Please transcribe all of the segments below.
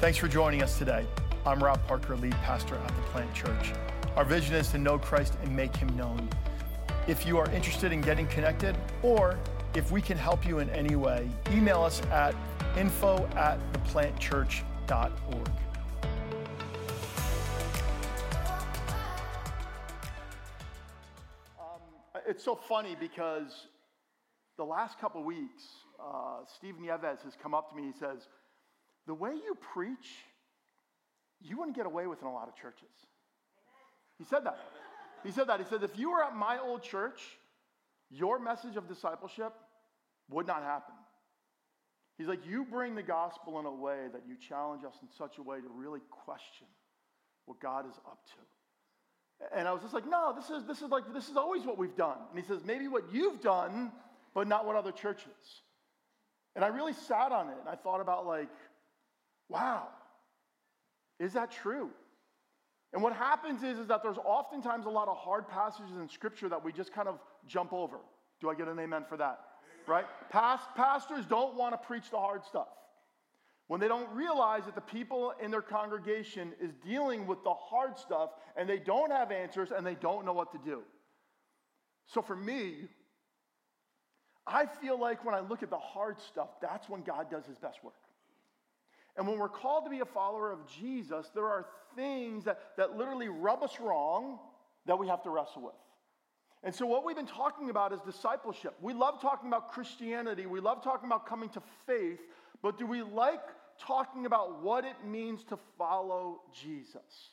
Thanks for joining us today. I'm Rob Parker, lead pastor at the Plant Church. Our vision is to know Christ and make him known. If you are interested in getting connected, or if we can help you in any way, email us at info at theplantchurch.org. Um, it's so funny because the last couple weeks, uh, Stephen Nieves has come up to me. And he says, The way you preach, you wouldn't get away with in a lot of churches. He said that. He said that. He said, If you were at my old church, your message of discipleship would not happen. He's like, You bring the gospel in a way that you challenge us in such a way to really question what God is up to. And I was just like, no, this is, this is like, this is always what we've done. And he says, maybe what you've done, but not what other churches. And I really sat on it and I thought about like, wow, is that true? And what happens is, is that there's oftentimes a lot of hard passages in scripture that we just kind of jump over. Do I get an amen for that? Right? Past, pastors don't want to preach the hard stuff. When they don't realize that the people in their congregation is dealing with the hard stuff and they don't have answers and they don't know what to do. So for me, I feel like when I look at the hard stuff, that's when God does his best work. And when we're called to be a follower of Jesus, there are things that, that literally rub us wrong that we have to wrestle with. And so, what we've been talking about is discipleship. We love talking about Christianity, we love talking about coming to faith, but do we like talking about what it means to follow Jesus?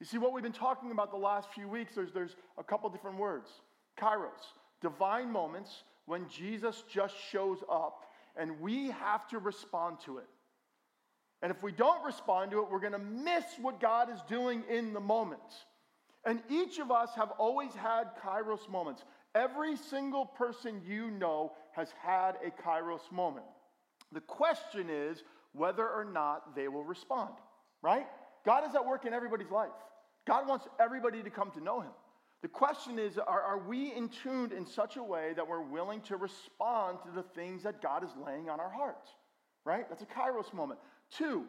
You see, what we've been talking about the last few weeks, there's, there's a couple different words kairos, divine moments when Jesus just shows up and we have to respond to it. And if we don't respond to it, we're going to miss what God is doing in the moment. And each of us have always had kairos moments. Every single person you know has had a kairos moment. The question is whether or not they will respond, right? God is at work in everybody's life. God wants everybody to come to know him. The question is are, are we in tuned in such a way that we're willing to respond to the things that God is laying on our hearts? Right? That's a kairos moment. Two,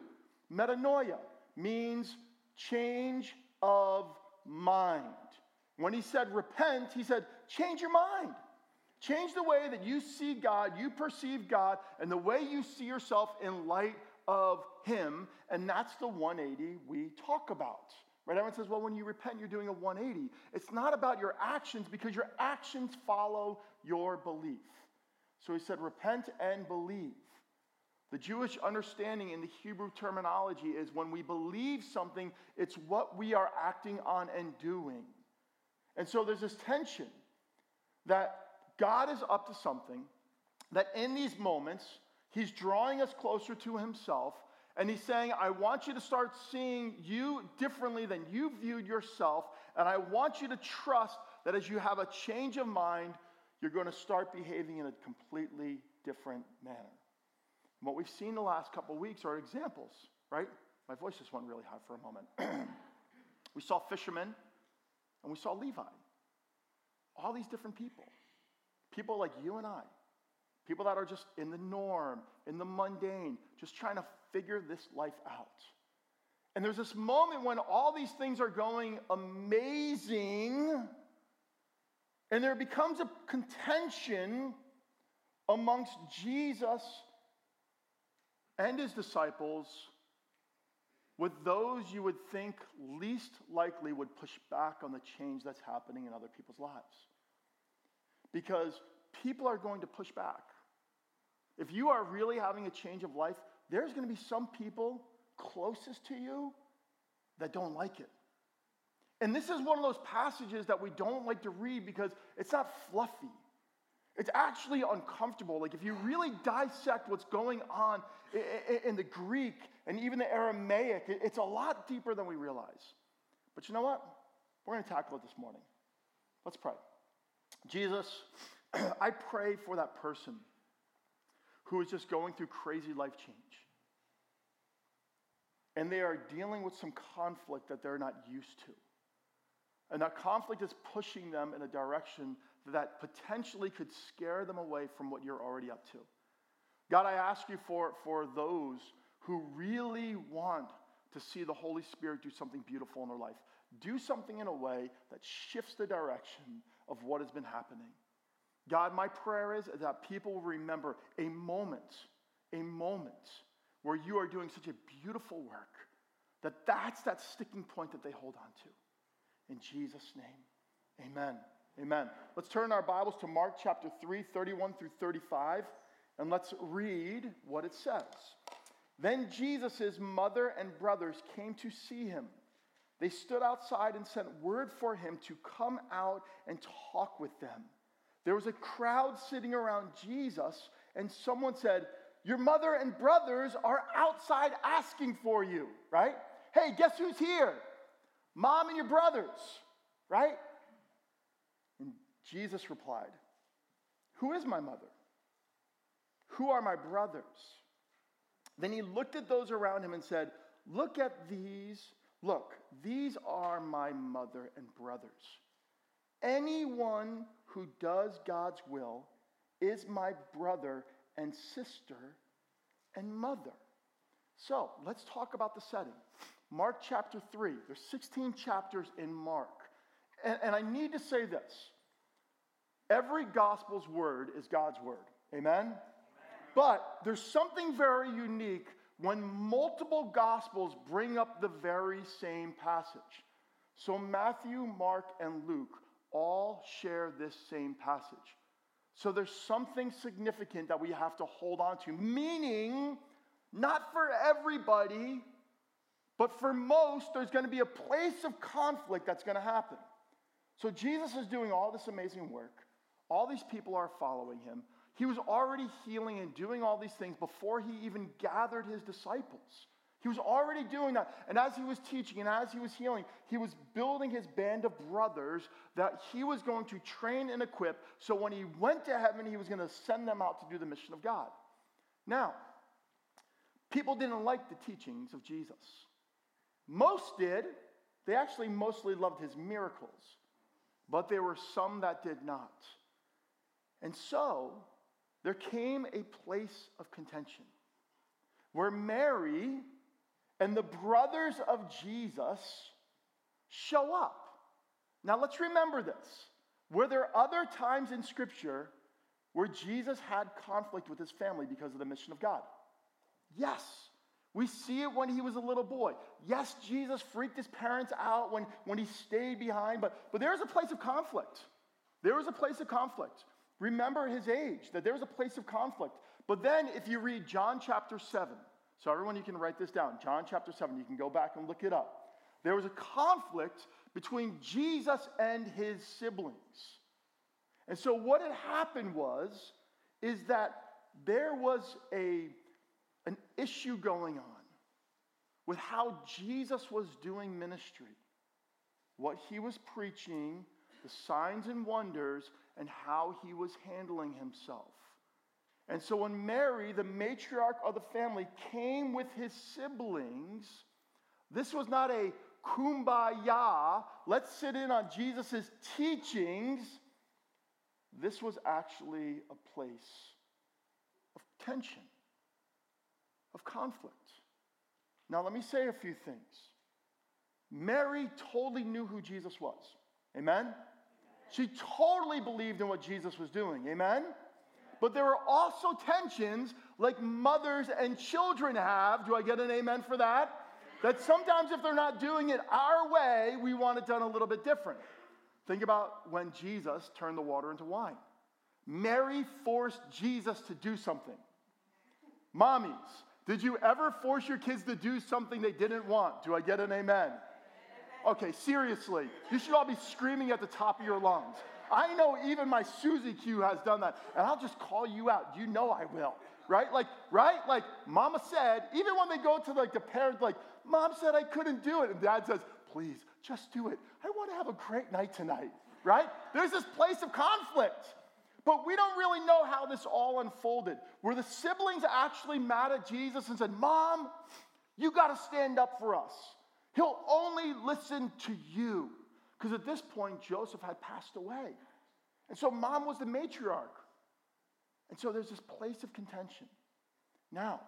metanoia means change of mind. When he said repent, he said change your mind. Change the way that you see God, you perceive God, and the way you see yourself in light of Him. And that's the 180 we talk about. Right? Everyone says, well, when you repent, you're doing a 180. It's not about your actions because your actions follow your belief. So he said, repent and believe. The Jewish understanding in the Hebrew terminology is when we believe something, it's what we are acting on and doing. And so there's this tension that God is up to something, that in these moments, He's drawing us closer to Himself, and he's saying, I want you to start seeing you differently than you viewed yourself. And I want you to trust that as you have a change of mind, you're going to start behaving in a completely different manner. And what we've seen the last couple weeks are examples, right? My voice just went really high for a moment. we saw fishermen and we saw Levi. All these different people. People like you and I. People that are just in the norm, in the mundane, just trying to figure this life out. And there's this moment when all these things are going amazing, and there becomes a contention amongst Jesus and his disciples with those you would think least likely would push back on the change that's happening in other people's lives. Because people are going to push back. If you are really having a change of life, there's going to be some people closest to you that don't like it. And this is one of those passages that we don't like to read because it's not fluffy. It's actually uncomfortable. Like, if you really dissect what's going on in the Greek and even the Aramaic, it's a lot deeper than we realize. But you know what? We're going to tackle it this morning. Let's pray. Jesus, I pray for that person who is just going through crazy life change. And they are dealing with some conflict that they're not used to. And that conflict is pushing them in a direction that potentially could scare them away from what you're already up to. God, I ask you for, for those who really want to see the Holy Spirit do something beautiful in their life. Do something in a way that shifts the direction of what has been happening. God, my prayer is that people will remember a moment, a moment where you are doing such a beautiful work that that's that sticking point that they hold on to. In Jesus' name, amen. Amen. Let's turn our Bibles to Mark chapter 3, 31 through 35, and let's read what it says. Then Jesus' mother and brothers came to see him. They stood outside and sent word for him to come out and talk with them. There was a crowd sitting around Jesus, and someone said, Your mother and brothers are outside asking for you, right? Hey, guess who's here? Mom and your brothers, right? Jesus replied, Who is my mother? Who are my brothers? Then he looked at those around him and said, Look at these. Look, these are my mother and brothers. Anyone who does God's will is my brother and sister and mother. So let's talk about the setting. Mark chapter 3. There's 16 chapters in Mark. And, and I need to say this every gospel's word is God's word. Amen? But there's something very unique when multiple gospels bring up the very same passage. So Matthew, Mark, and Luke all share this same passage. So there's something significant that we have to hold on to, meaning not for everybody, but for most, there's going to be a place of conflict that's going to happen. So Jesus is doing all this amazing work. All these people are following him. He was already healing and doing all these things before he even gathered his disciples. He was already doing that. And as he was teaching and as he was healing, he was building his band of brothers that he was going to train and equip so when he went to heaven, he was going to send them out to do the mission of God. Now, people didn't like the teachings of Jesus. Most did. They actually mostly loved his miracles, but there were some that did not. And so, there came a place of contention where Mary and the brothers of Jesus show up. Now let's remember this. Were there other times in Scripture where Jesus had conflict with his family because of the mission of God? Yes. We see it when he was a little boy. Yes, Jesus freaked his parents out when, when he stayed behind, but, but there is a place of conflict. There is a place of conflict. Remember his age, that there was a place of conflict. But then, if you read John chapter 7, so everyone, you can write this down. John chapter 7, you can go back and look it up. There was a conflict between Jesus and his siblings. And so, what had happened was, is that there was a, an issue going on with how Jesus was doing ministry, what he was preaching, the signs and wonders, and how he was handling himself. And so when Mary, the matriarch of the family, came with his siblings, this was not a kumbaya, let's sit in on Jesus' teachings. This was actually a place of tension, of conflict. Now, let me say a few things. Mary totally knew who Jesus was. Amen? She totally believed in what Jesus was doing. Amen? But there were also tensions like mothers and children have. Do I get an amen for that? That sometimes if they're not doing it our way, we want it done a little bit different. Think about when Jesus turned the water into wine. Mary forced Jesus to do something. Mommies, did you ever force your kids to do something they didn't want? Do I get an amen? Okay, seriously, you should all be screaming at the top of your lungs. I know even my Susie Q has done that, and I'll just call you out. You know I will, right? Like, right? Like, Mama said, even when they go to like the parent, like, Mom said I couldn't do it, and Dad says, please, just do it. I want to have a great night tonight, right? There's this place of conflict. But we don't really know how this all unfolded. Were the siblings actually mad at Jesus and said, Mom, you got to stand up for us? He'll only listen to you. Because at this point, Joseph had passed away. And so mom was the matriarch. And so there's this place of contention. Now,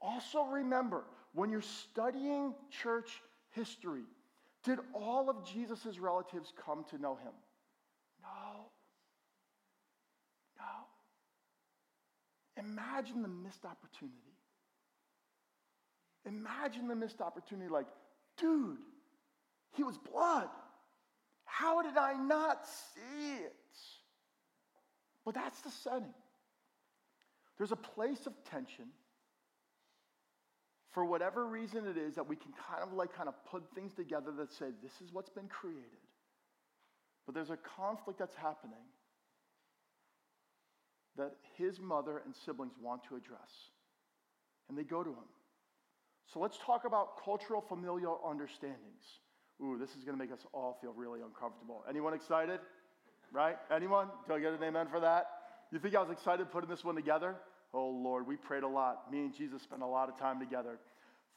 Also, remember when you're studying church history, did all of Jesus' relatives come to know him? No. No. Imagine the missed opportunity. Imagine the missed opportunity like, dude, he was blood. How did I not see it? But that's the setting. There's a place of tension for whatever reason it is that we can kind of like kind of put things together that say this is what's been created. But there's a conflict that's happening that his mother and siblings want to address. And they go to him. So let's talk about cultural familial understandings. Ooh, this is going to make us all feel really uncomfortable. Anyone excited? Right? Anyone? Do I get an amen for that? You think I was excited putting this one together? Oh Lord, we prayed a lot. Me and Jesus spent a lot of time together.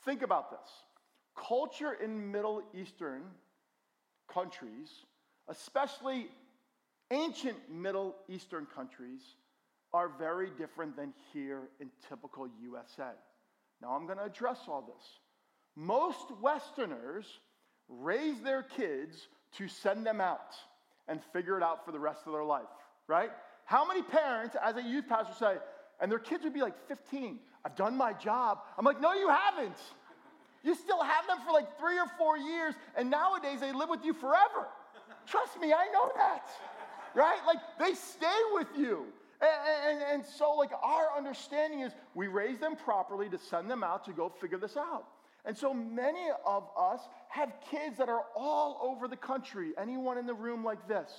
Think about this. Culture in Middle Eastern countries, especially ancient Middle Eastern countries, are very different than here in typical USA. Now I'm going to address all this. Most Westerners raise their kids to send them out and figure it out for the rest of their life, right? How many parents, as a youth pastor, say, and their kids would be like 15, I've done my job. I'm like, no, you haven't. You still have them for like three or four years, and nowadays they live with you forever. Trust me, I know that, right? Like they stay with you. And, and, and, so, like, our understanding is we raise them properly to send them out to go figure this out. And so many of us have kids that are all over the country. Anyone in the room like this?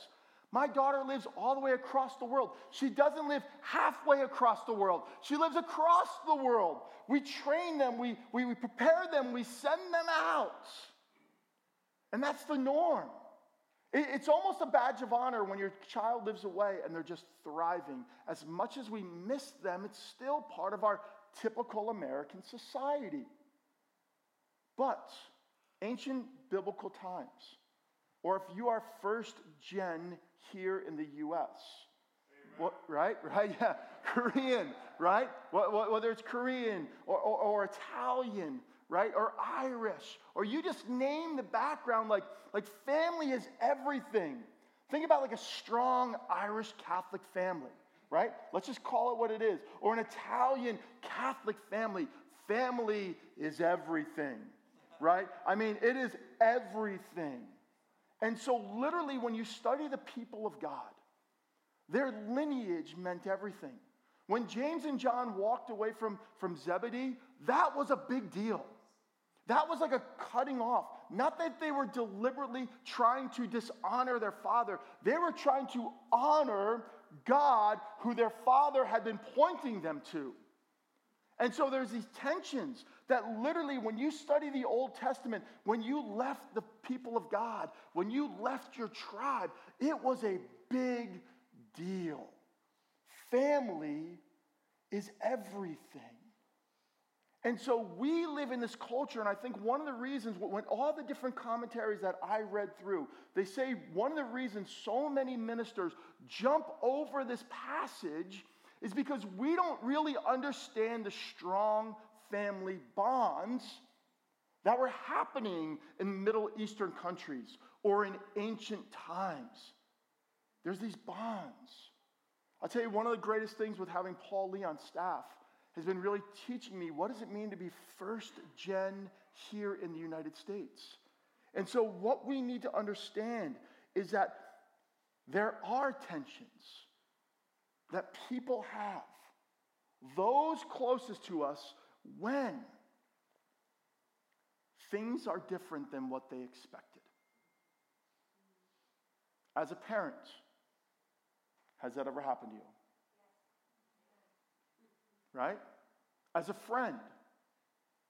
My daughter lives all the way across the world. She doesn't live halfway across the world. She lives across the world. We train them, we, we, we prepare them, we send them out. And that's the norm. It, it's almost a badge of honor when your child lives away and they're just thriving. As much as we miss them, it's still part of our typical American society. But ancient biblical times, or if you are first gen here in the US, what, right? Right? Yeah. Korean, right? Whether it's Korean or, or, or, Italian, right? Or Irish, or you just name the background like, like family is everything. Think about like a strong Irish Catholic family, right? Let's just call it what it is. Or an Italian Catholic family. Family is everything, right? I mean, it is everything. And so, literally, when you study the people of God, their lineage meant everything. When James and John walked away from, from Zebedee, that was a big deal. That was like a cutting off. Not that they were deliberately trying to dishonor their father, they were trying to honor God, who their father had been pointing them to. And so there's these tensions that literally, when you study the Old Testament, when you left the people of God, when you left your tribe, it was a big deal. Family is everything. And so we live in this culture, and I think one of the reasons, when all the different commentaries that I read through, they say one of the reasons so many ministers jump over this passage is because we don't really understand the strong family bonds that were happening in Middle Eastern countries or in ancient times. There's these bonds. I'll tell you, one of the greatest things with having Paul Lee on staff has been really teaching me what does it mean to be first gen here in the United States. And so, what we need to understand is that there are tensions that people have, those closest to us, when things are different than what they expected. As a parent, has that ever happened to you? Right? As a friend,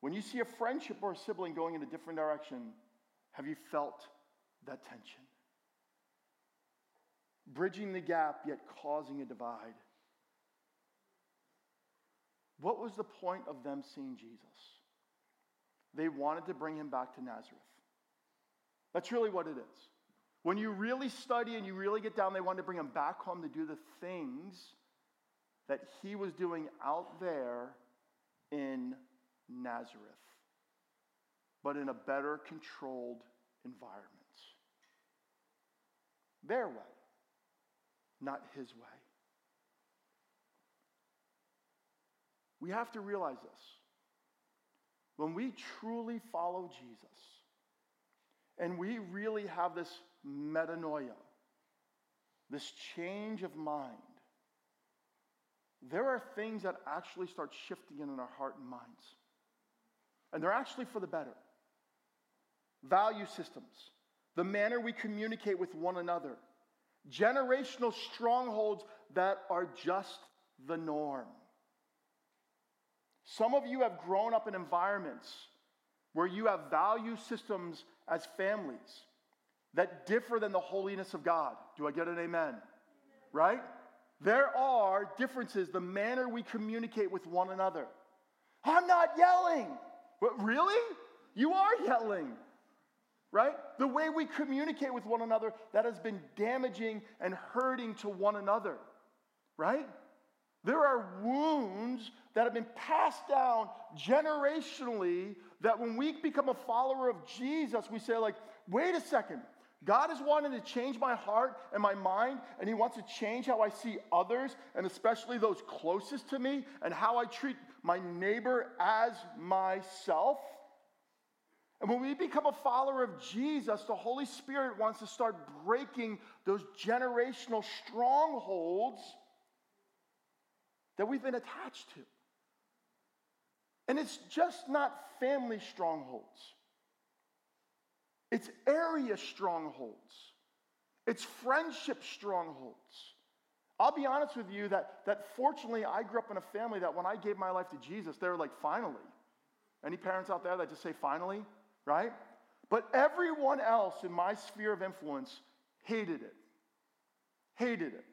when you see a friendship or a sibling going in a different direction, have you felt that tension? bridging the gap yet causing a divide. What was the point of them seeing Jesus? They wanted to bring him back to Nazareth. That's really what it is. When you really study and you really get down, they wanted to bring him back home to do the things that he was doing out there in Nazareth, but in a better controlled environment. Their way, not his way. We have to realize this. When we truly follow Jesus and we really have this metanoia, this change of mind, there are things that actually start shifting in our heart and minds. And they're actually for the better. Value systems, the manner we communicate with one another, generational strongholds that are just the norm. Some of you have grown up in environments where you have value systems as families that differ than the holiness of God. Do I get an amen? Right? There are differences, the manner we communicate with one another. I'm not yelling. What, really? You are yelling. Right? The way we communicate with one another that has been damaging and hurting to one another. Right? There are wounds that have been passed down generationally that when we become a follower of Jesus, we say, like, wait a second. God is wanting to change my heart and my mind, and He wants to change how I see others, and especially those closest to me, and how I treat my neighbor as myself. And when we become a follower of Jesus, the Holy Spirit wants to start breaking those generational strongholds that we've been attached to. And it's just not family strongholds, it's area strongholds, it's friendship strongholds. I'll be honest with you that, that fortunately I grew up in a family that when I gave my life to Jesus, they were like, finally. Any parents out there that just say finally, right? But everyone else in my sphere of influence hated it. Hated it.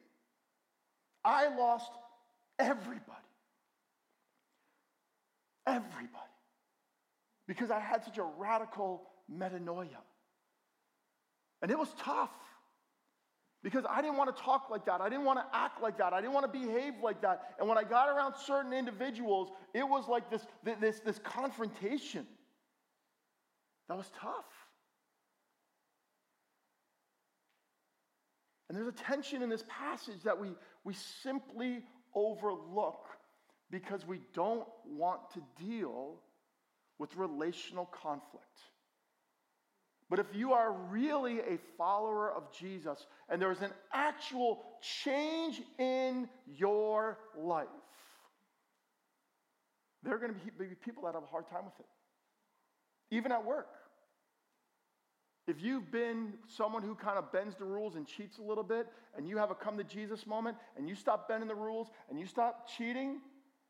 I lost everybody. Everybody. Because I had such a radical metanoia. And it was tough. Because I didn't want to talk like that. I didn't want to act like that. I didn't want to behave like that. And when I got around certain individuals, it was like this, this, this confrontation. That was tough. And there's a tension in this passage that we, we simply overlook because we don't want to deal with relational conflict. But if you are really a follower of Jesus and there's an actual change in your life, there are going to be people that have a hard time with it, even at work. If you've been someone who kind of bends the rules and cheats a little bit, and you have a come to Jesus moment, and you stop bending the rules and you stop cheating,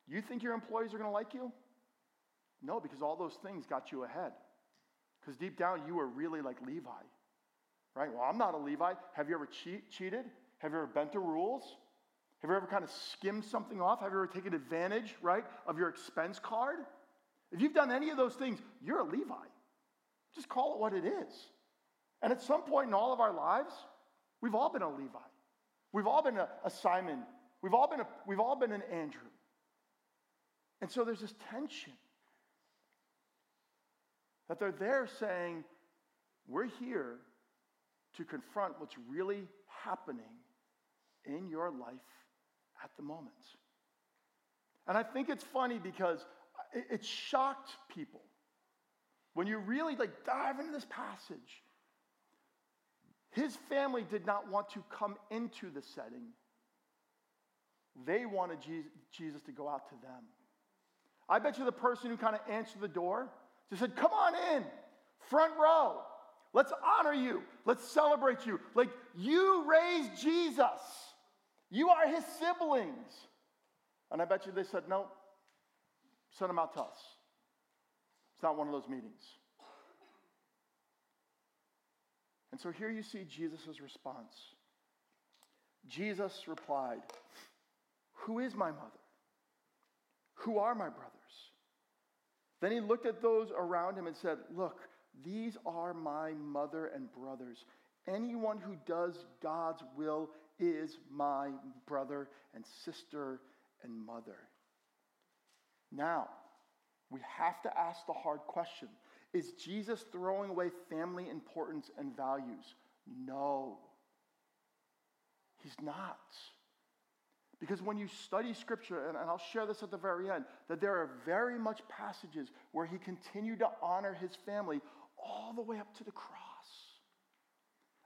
you think your employees are going to like you? No, because all those things got you ahead. Because deep down, you are really like Levi, right? Well, I'm not a Levi. Have you ever cheat, cheated? Have you ever bent the rules? Have you ever kind of skimmed something off? Have you ever taken advantage, right, of your expense card? If you've done any of those things, you're a Levi. Just call it what it is. And at some point in all of our lives, we've all been a Levi. We've all been a, a Simon. We've all been a, we've all been an Andrew. And so there's this tension that they're there saying, We're here to confront what's really happening in your life at the moment. And I think it's funny because it, it shocked people when you really like dive into this passage his family did not want to come into the setting. They wanted Jesus to go out to them. I bet you the person who kind of answered the door just said, Come on in, front row. Let's honor you. Let's celebrate you. Like you raised Jesus, you are his siblings. And I bet you they said, No, send him out to us. It's not one of those meetings. And so here you see Jesus' response. Jesus replied, Who is my mother? Who are my brothers? Then he looked at those around him and said, Look, these are my mother and brothers. Anyone who does God's will is my brother and sister and mother. Now, we have to ask the hard question Is Jesus throwing away family importance and values? No, he's not. Because when you study scripture, and, I'll share this at the very end, that there are very much passages where he continued to honor his family all the way up to the cross.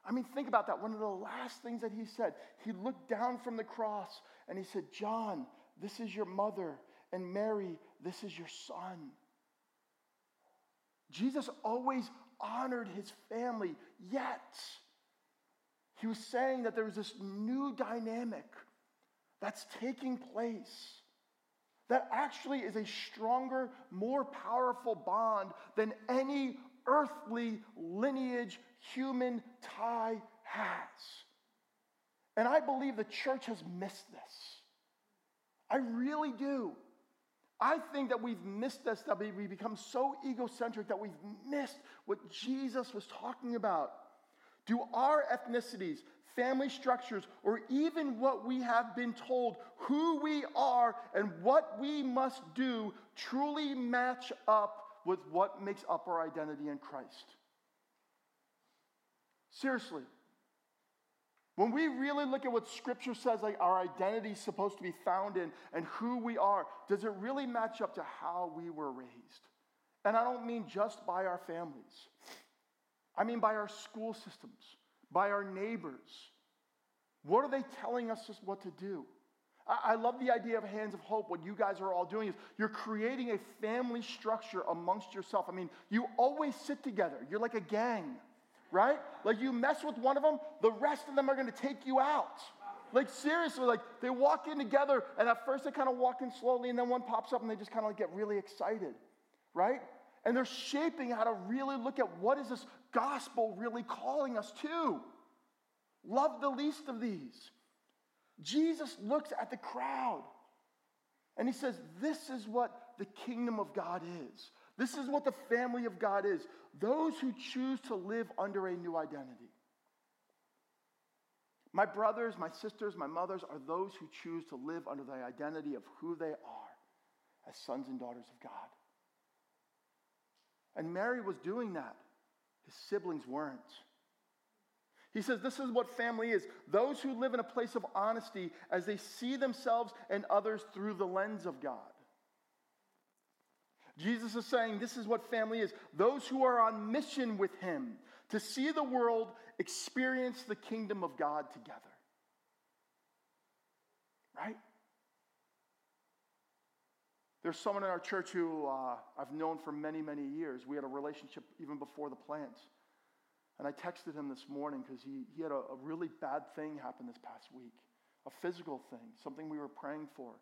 I mean, think about that. One of the last things that he said, he looked down from the cross and he said, John, this is your mother, and Mary, this is your son. Jesus always honored his family, yet he was saying that there was this new dynamic that's taking place that actually is a stronger, more powerful bond than any earthly lineage human tie has. And I believe the church has missed this. I really do. I think that we've missed this, that we, become so egocentric that we've missed what Jesus was talking about. Do our ethnicities, family structures, or even what we have been told who we are and what we must do truly match up with what makes up our identity in Christ? Seriously. When we really look at what Scripture says, like our identity is supposed to be found in and who we are, does it really match up to how we were raised? And I don't mean just by our families, I mean by our school systems, by our neighbors. What are they telling us what to do? I love the idea of Hands of Hope. What you guys are all doing is you're creating a family structure amongst yourself. I mean, you always sit together, you're like a gang right? Like you mess with one of them, the rest of them are going to take you out. Like seriously, like they walk in together, and at first they kind of walk in slowly, and then one pops up, and they just kind of like get really excited, right? And they're shaping how to really look at what is this gospel really calling us to. Love the least of these. Jesus looks at the crowd and he says, This is what the kingdom of God is. This is what the family of God is those who choose to live under a new identity. My brothers, my sisters, my mothers are those who choose to live under the identity of who they are as sons and daughters of God. And Mary was doing that. His siblings weren't. He says, This is what family is those who live in a place of honesty as they see themselves and others through the lens of God. Jesus is saying this is what family is those who are on mission with him to see the world experience the kingdom of God together. Right? There's someone in our church who uh, I've known for many, many years. We had a relationship even before the plant. And I texted him this morning because he, he had a, a really bad thing happen this past week a physical thing, something we were praying for.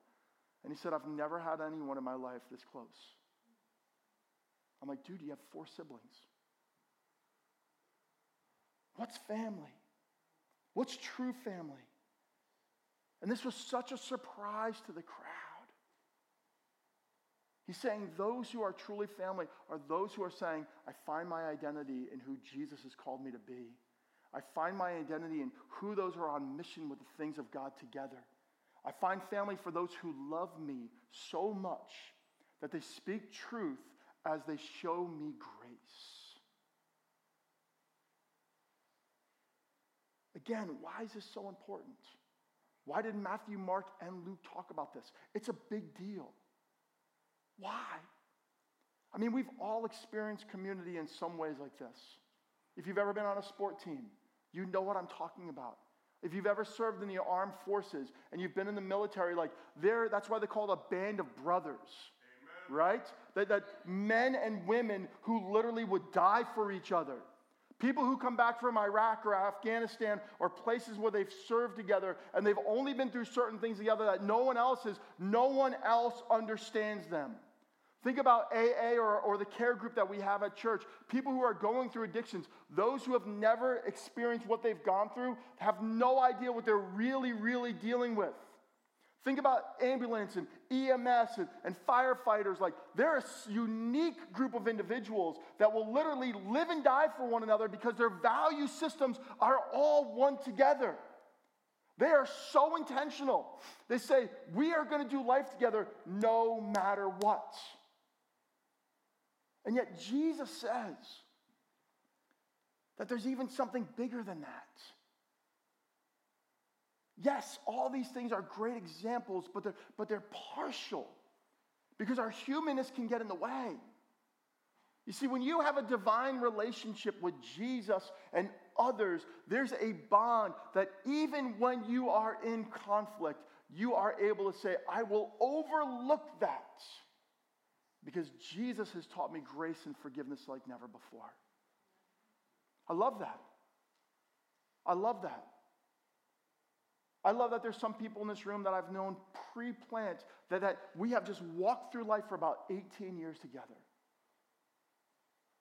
And he said, I've never had anyone in my life this close. I'm like, dude, you have four siblings. What's family? What's true family? And this was such a surprise to the crowd. He's saying those who are truly family are those who are saying, I find my identity in who Jesus has called me to be. I find my identity in who those are on mission with the things of God together. I find family for those who love me so much that they speak truth as they show me grace. Again, why is this so important? Why did Matthew, Mark, and Luke talk about this? It's a big deal. Why? I mean, we've all experienced community in some ways like this. If you've ever been on a sport team, you know what I'm talking about. If you've ever served in the armed forces and you've been in the military, like there, that's why they call it a band of brothers right? That, that men and women who literally would die for each other. People who come back from Iraq or Afghanistan or places where they've served together and they've only been through certain things together that no one else is, no one else understands them. Think about AA or, or the care group that we have at church. People who are going through addictions, those who have never experienced what they've gone through, have no idea what they're really, really dealing with. Think about ambulance and EMS and, and, firefighters. Like, they're a unique group of individuals that will literally live and die for one another because their value systems are all one together. They are so intentional. They say, We are going to do life together no matter what. And yet, Jesus says that there's even something bigger than that. Yes, all these things are great examples, but they're, but they're partial because our humanness can get in the way. You see, when you have a divine relationship with Jesus and others, there's a bond that even when you are in conflict, you are able to say, I will overlook that because Jesus has taught me grace and forgiveness like never before. I love that. I love that. I love that there's some people in this room that I've known pre plant that, that we have just walked through life for about 18 years together.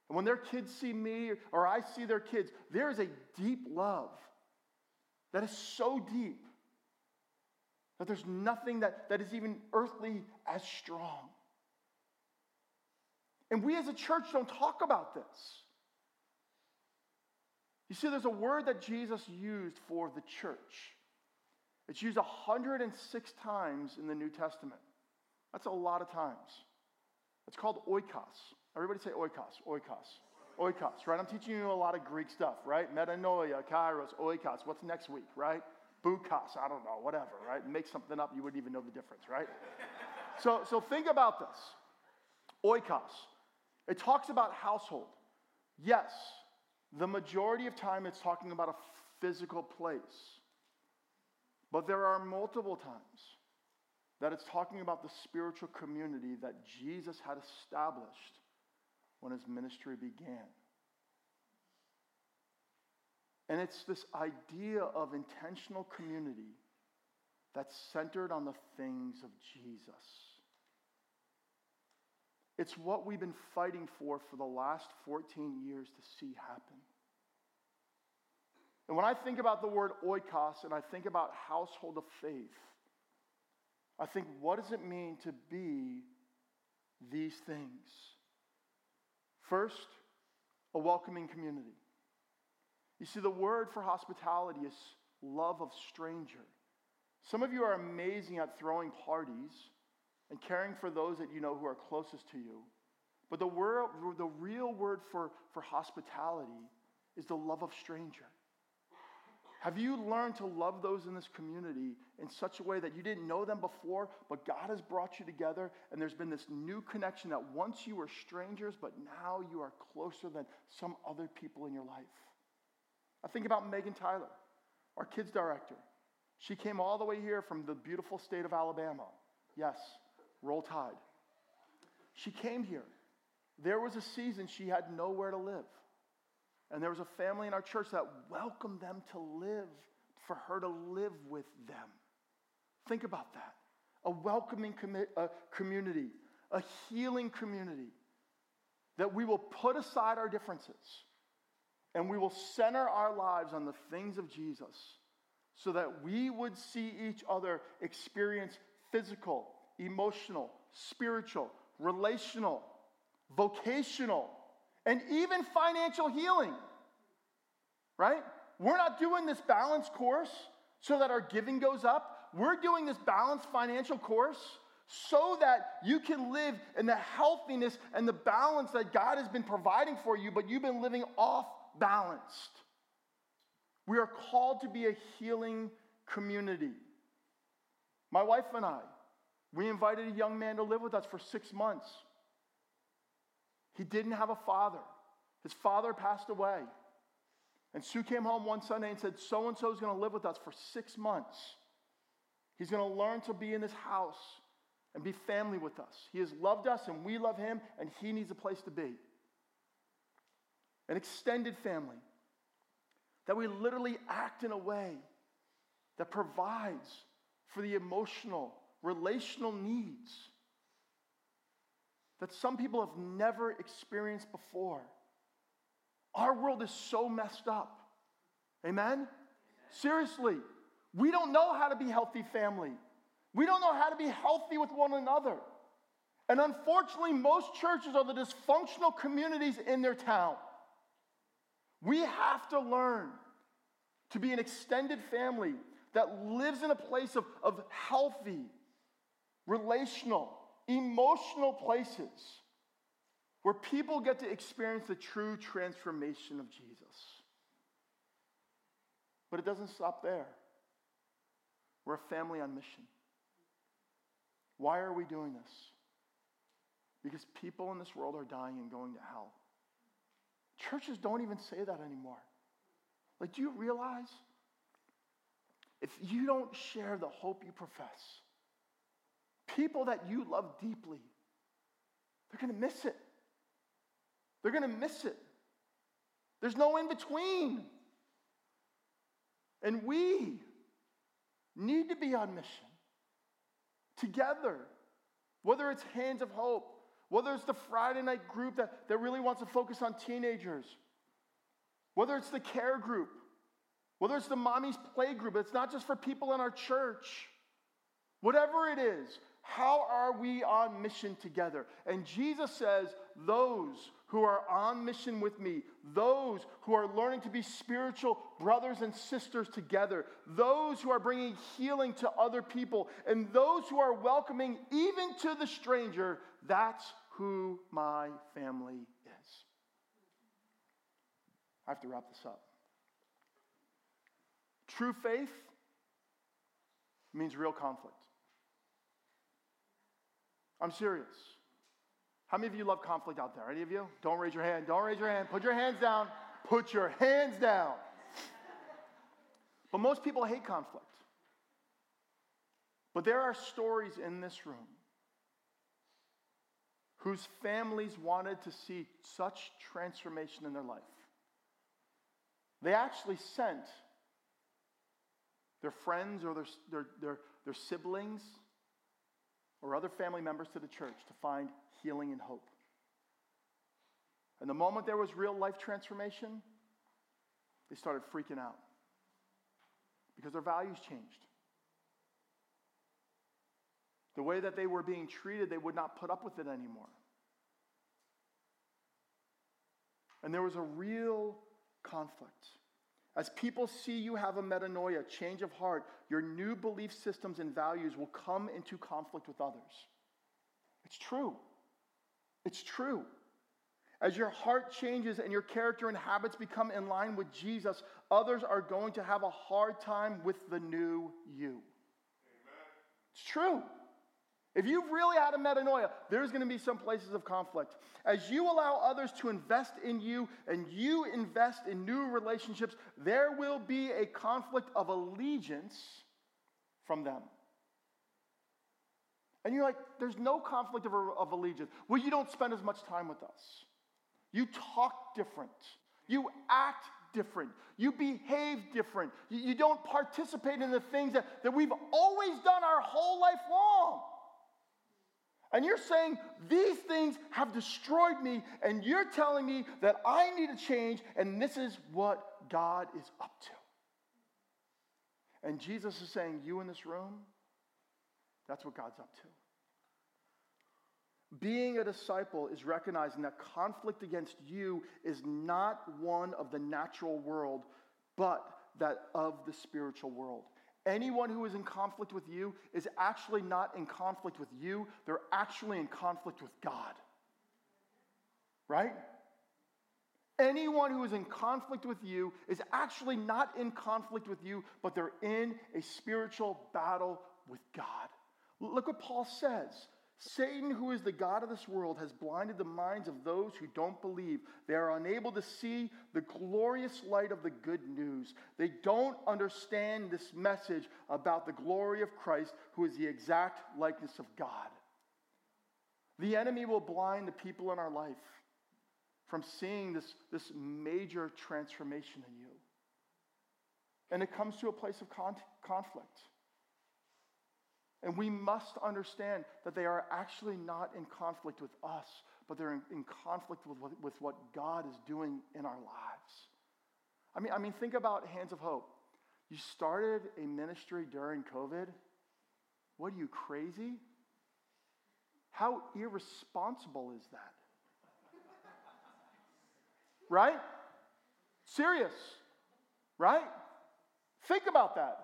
And when their kids see me or I see their kids, there is a deep love that is so deep that there's nothing that, that is even earthly as strong. And we as a church don't talk about this. You see, there's a word that Jesus used for the church. It's used 106 times in the New Testament. That's a lot of times. It's called oikos. Everybody say oikos, oikos, oikos, right? I'm teaching you a lot of Greek stuff, right? Metanoia, kairos, oikos. What's next week, right? Bukos, I don't know, whatever, right? Make something up, you wouldn't even know the difference, right? so, so think about this. Oikos. It talks about household. Yes, the majority of time it's talking about a physical place. But there are multiple times that it's talking about the spiritual community that Jesus had established when his ministry began. And it's this idea of intentional community that's centered on the things of Jesus. It's what we've been fighting for for the last 14 years to see happen. And when I think about the word oikos and I think about household of faith, I think, what does it mean to be these things? First, a welcoming community. You see, the word for hospitality is love of stranger. Some of you are amazing at throwing parties and caring for those that you know who are closest to you. But the, word, the real word for, for hospitality is the love of stranger. Have you learned to love those in this community in such a way that you didn't know them before, but God has brought you together and there's been this new connection that once you were strangers, but now you are closer than some other people in your life? I think about Megan Tyler, our kids director. She came all the way here from the beautiful state of Alabama. Yes, roll tide. She came here. There was a season she had nowhere to live. And there was a family in our church that welcomed them to live, for her to live with them. Think about that. A welcoming commi- a community, a healing community, that we will put aside our differences and we will center our lives on the things of Jesus so that we would see each other experience physical, emotional, spiritual, relational, vocational, and even financial healing. Right? We're not doing this balanced course so that our giving goes up. We're doing this balanced financial course so that you can live in the healthiness and the balance that God has been providing for you, but you've been living off balanced. We are called to be a healing community. My wife and I, we invited a young man to live with us for six months. He didn't have a father. His father passed away. And Sue came home one Sunday and said, So and so is going to live with us for six months. He's going to learn to be in this house and be family with us. He has loved us and we love him, and he needs a place to be. An extended family that we literally act in a way that provides for the emotional, relational needs that some people have never experienced before. Our world is so messed up. Amen? Amen? Seriously, we don't know how to be healthy family. We don't know how to be healthy with one another. And unfortunately, most churches are the dysfunctional communities in their town. We have to learn to be an extended family that lives in a place of, of healthy, relational, emotional places where people get to experience the true transformation of Jesus. But it doesn't stop there. We're a family on mission. Why are we doing this? Because people in this world are dying and going to hell. Churches don't even say that anymore. Like, do you realize if you don't share the hope you profess, people that you love deeply, they're going to miss it. They're going to miss it. There's no in between. And we need to be on mission together, whether it's Hands of Hope, whether it's the Friday night group that, that really wants to focus on teenagers, whether it's the care group, whether it's the mommy's play group, it's not just for people in our church. Whatever it is, how are we on mission together? And Jesus says, Those who are on mission with me, those who are learning to be spiritual brothers and sisters together, those who are bringing healing to other people, and those who are welcoming even to the stranger, that's who my family is. I have to wrap this up. True faith means real conflict. I'm serious. How many of you love conflict out there? Any of you? Don't raise your hand. Don't raise your hand. Put your hands down. Put your hands down. But most people hate conflict. But there are stories in this room whose families wanted to see such transformation in their life. They actually sent their friends or their, their, their, their siblings or other family members to the church to find healing and hope. And the moment there was real life transformation, they started freaking out because their values changed. The way that they were being treated, they would not put up with it anymore. And there was a real conflict. As people see you have a metanoia, change of heart, your new belief systems and values will come into conflict with others. It's true. It's true. As your heart changes and your character and habits become in line with Jesus, others are going to have a hard time with the new you. Amen. It's true. If you've really had a metanoia, there's going to be some places of conflict. As you allow others to invest in you and you invest in new relationships, there will be a conflict of allegiance from them. And you're like, there's no conflict of, of allegiance. Well, you don't spend as much time with us. You talk different. You act different. You behave different. You, you don't participate in the things that, that we've always done our whole life long. And you're saying these things have destroyed me, and you're telling me that I need to change, and this is what God is up to. And Jesus is saying, You in this room, that's what God's up to. Being a disciple is recognizing that conflict against you is not one of the natural world, but that of the spiritual world. Anyone who is in conflict with you is actually not in conflict with you, they're actually in conflict with God. Right? Anyone who is in conflict with you is actually not in conflict with you, but they're in a spiritual battle with God. Look what Paul says Satan, who is the God of this world, has blinded the minds of those who don't believe. They are unable to see the glorious light of the good news. They don't understand this message about the glory of Christ, who is the exact likeness of God. The enemy will blind the people in our life from seeing this, this major transformation in you. And it comes to a place of con- conflict. And we must understand that they are actually not in conflict with us, but they're in, in conflict with, with, with what God is doing in our lives. I mean, I mean, think about Hands of Hope. You started a ministry during COVID. What are you, crazy? How irresponsible is that? right? Serious, right? Think about that.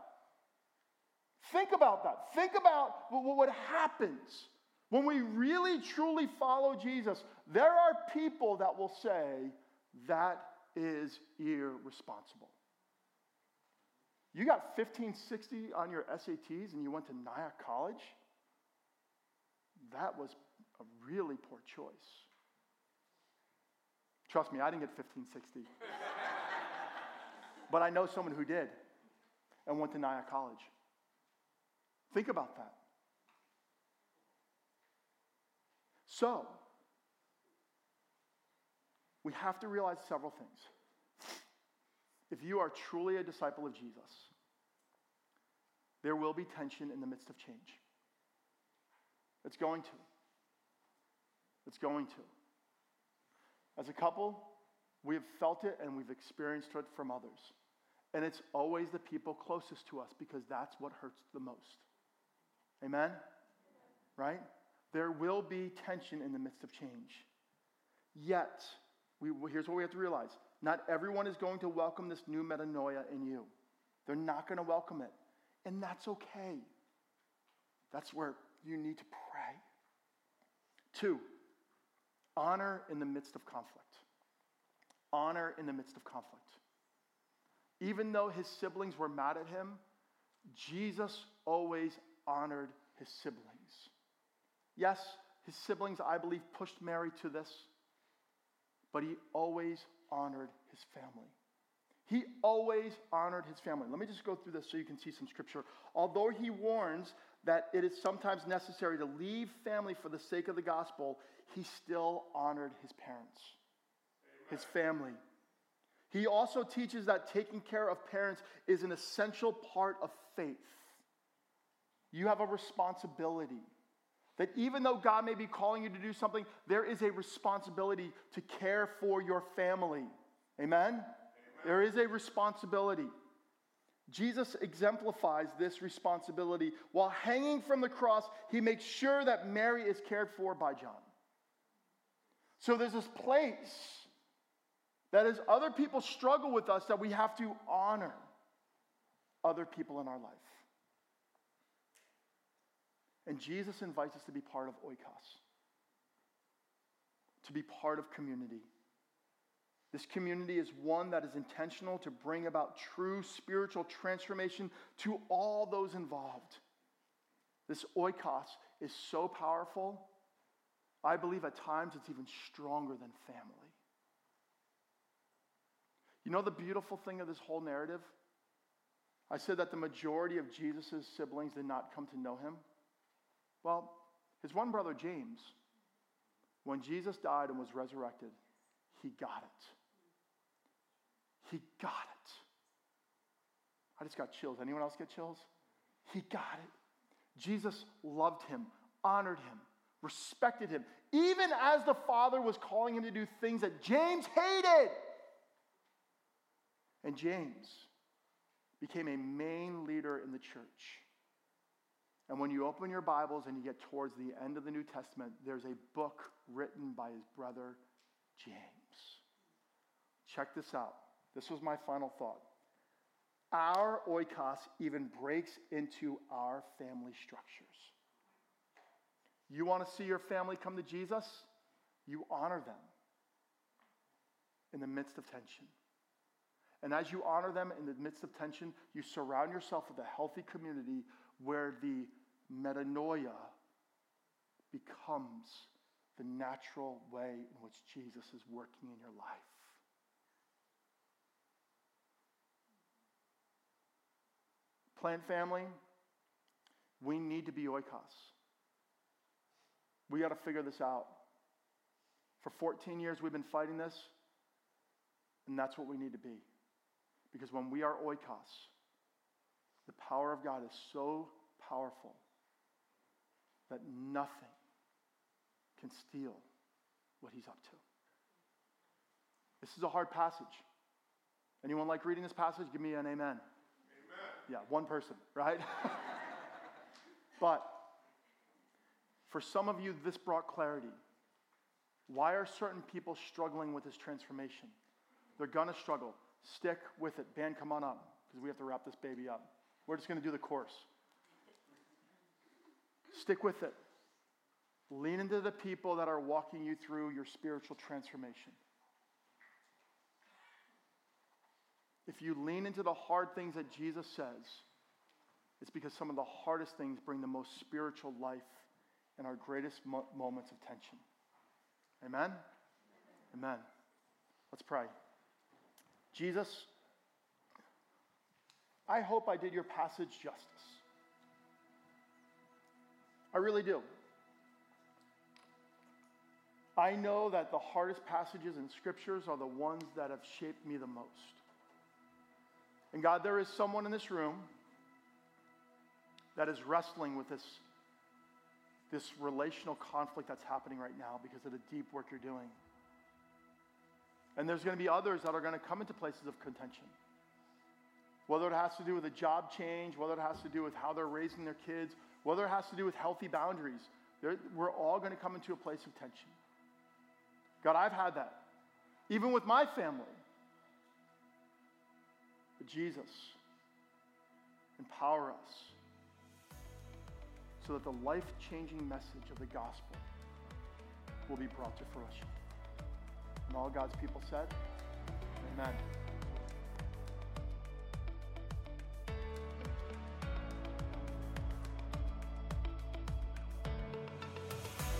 Think about that. Think about what happens When we really truly follow Jesus, there are people that will say that is irresponsible. You got 1560 on your SATs and you went to Nyack College? That was a really poor choice. Trust me, I didn't get 1560. but I know someone who did and went to Nyack College. Think about that. So, we have to realize several things. If you are truly a disciple of Jesus, there will be tension in the midst of change. It's going to. It's going to. As a couple, we have felt it and we've experienced it from others. And it's always the people closest to us because that's what hurts the most. Amen? Right? There will be tension in the midst of change. Yet, we, here's what we have to realize not everyone is going to welcome this new metanoia in you. They're not going to welcome it. And that's okay. That's where you need to pray. Two, honor in the midst of conflict. Honor in the midst of conflict. Even though his siblings were mad at him, Jesus always honored his siblings. Yes, his siblings, I believe, pushed Mary to this, but he always honored his family. He always honored his family. Let me just go through this so you can see some scripture. Although he warns that it is sometimes necessary to leave family for the sake of the gospel, he still honored his parents, Amen. his family. He also teaches that taking care of parents is an essential part of faith. You have a responsibility. That even though God may be calling you to do something, there is a responsibility to care for your family. Amen? Amen? There is a responsibility. Jesus exemplifies this responsibility. While hanging from the cross, he makes sure that Mary is cared for by John. So there's this place that as other people struggle with us, that we have to honor other people in our life. And Jesus invites us to be part of oikos, to be part of community. This community is one that is intentional to bring about true spiritual transformation to all those involved. This oikos is so powerful. I believe at times it's even stronger than family. You know the beautiful thing of this whole narrative? I said that the majority of Jesus' siblings did not come to know him. Well, his one brother James, when Jesus died and was resurrected, he got it. He got it. I just got chills. Anyone else get chills? He got it. Jesus loved him, honored him, respected him, even as the Father was calling him to do things that James hated. And James became a main leader in the church. And when you open your Bibles and you get towards the end of the New Testament, there's a book written by his brother James. Check this out. This was my final thought. Our oikos even breaks into our family structures. You want to see your family come to Jesus? You honor them in the midst of tension. And as you honor them in the midst of tension, you surround yourself with a healthy community where the metanoia becomes the natural way in which Jesus is working in your life. Plant family, we need to be oikos. We got to figure this out. For 14 years, we've been fighting this, and that's what we need to be. Because when we are oikos, the power of God is so powerful that nothing can steal what he's up to. This is a hard passage. Anyone like reading this passage? Give me an amen. Amen. Yeah, one person, right? but for some of you, this brought clarity. Why are certain people struggling with this transformation? They're going to struggle. Stick with it. Band, come on up because we have to wrap this baby up. We're just going to do the course. Stick with it. Lean into the people that are walking you through your spiritual transformation. If you lean into the hard things that Jesus says, it's because some of the hardest things bring the most spiritual life and our greatest mo- moments of tension. Amen? Amen. Let's pray. Jesus, I hope I did your passage justice. I really do. I know that the hardest passages in scriptures are the ones that have shaped me the most. And God, there is someone in this room that is wrestling with this, this relational conflict that's happening right now because of the deep work you're doing. And there's going to be others that are going to come into places of contention. Whether it has to do with a job change, whether it has to do with how they're raising their kids, whether it has to do with healthy boundaries, we're all going to come into a place of tension. God, I've had that, even with my family. But Jesus, empower us so that the life changing message of the gospel will be brought to fruition. And all God's people said, Amen.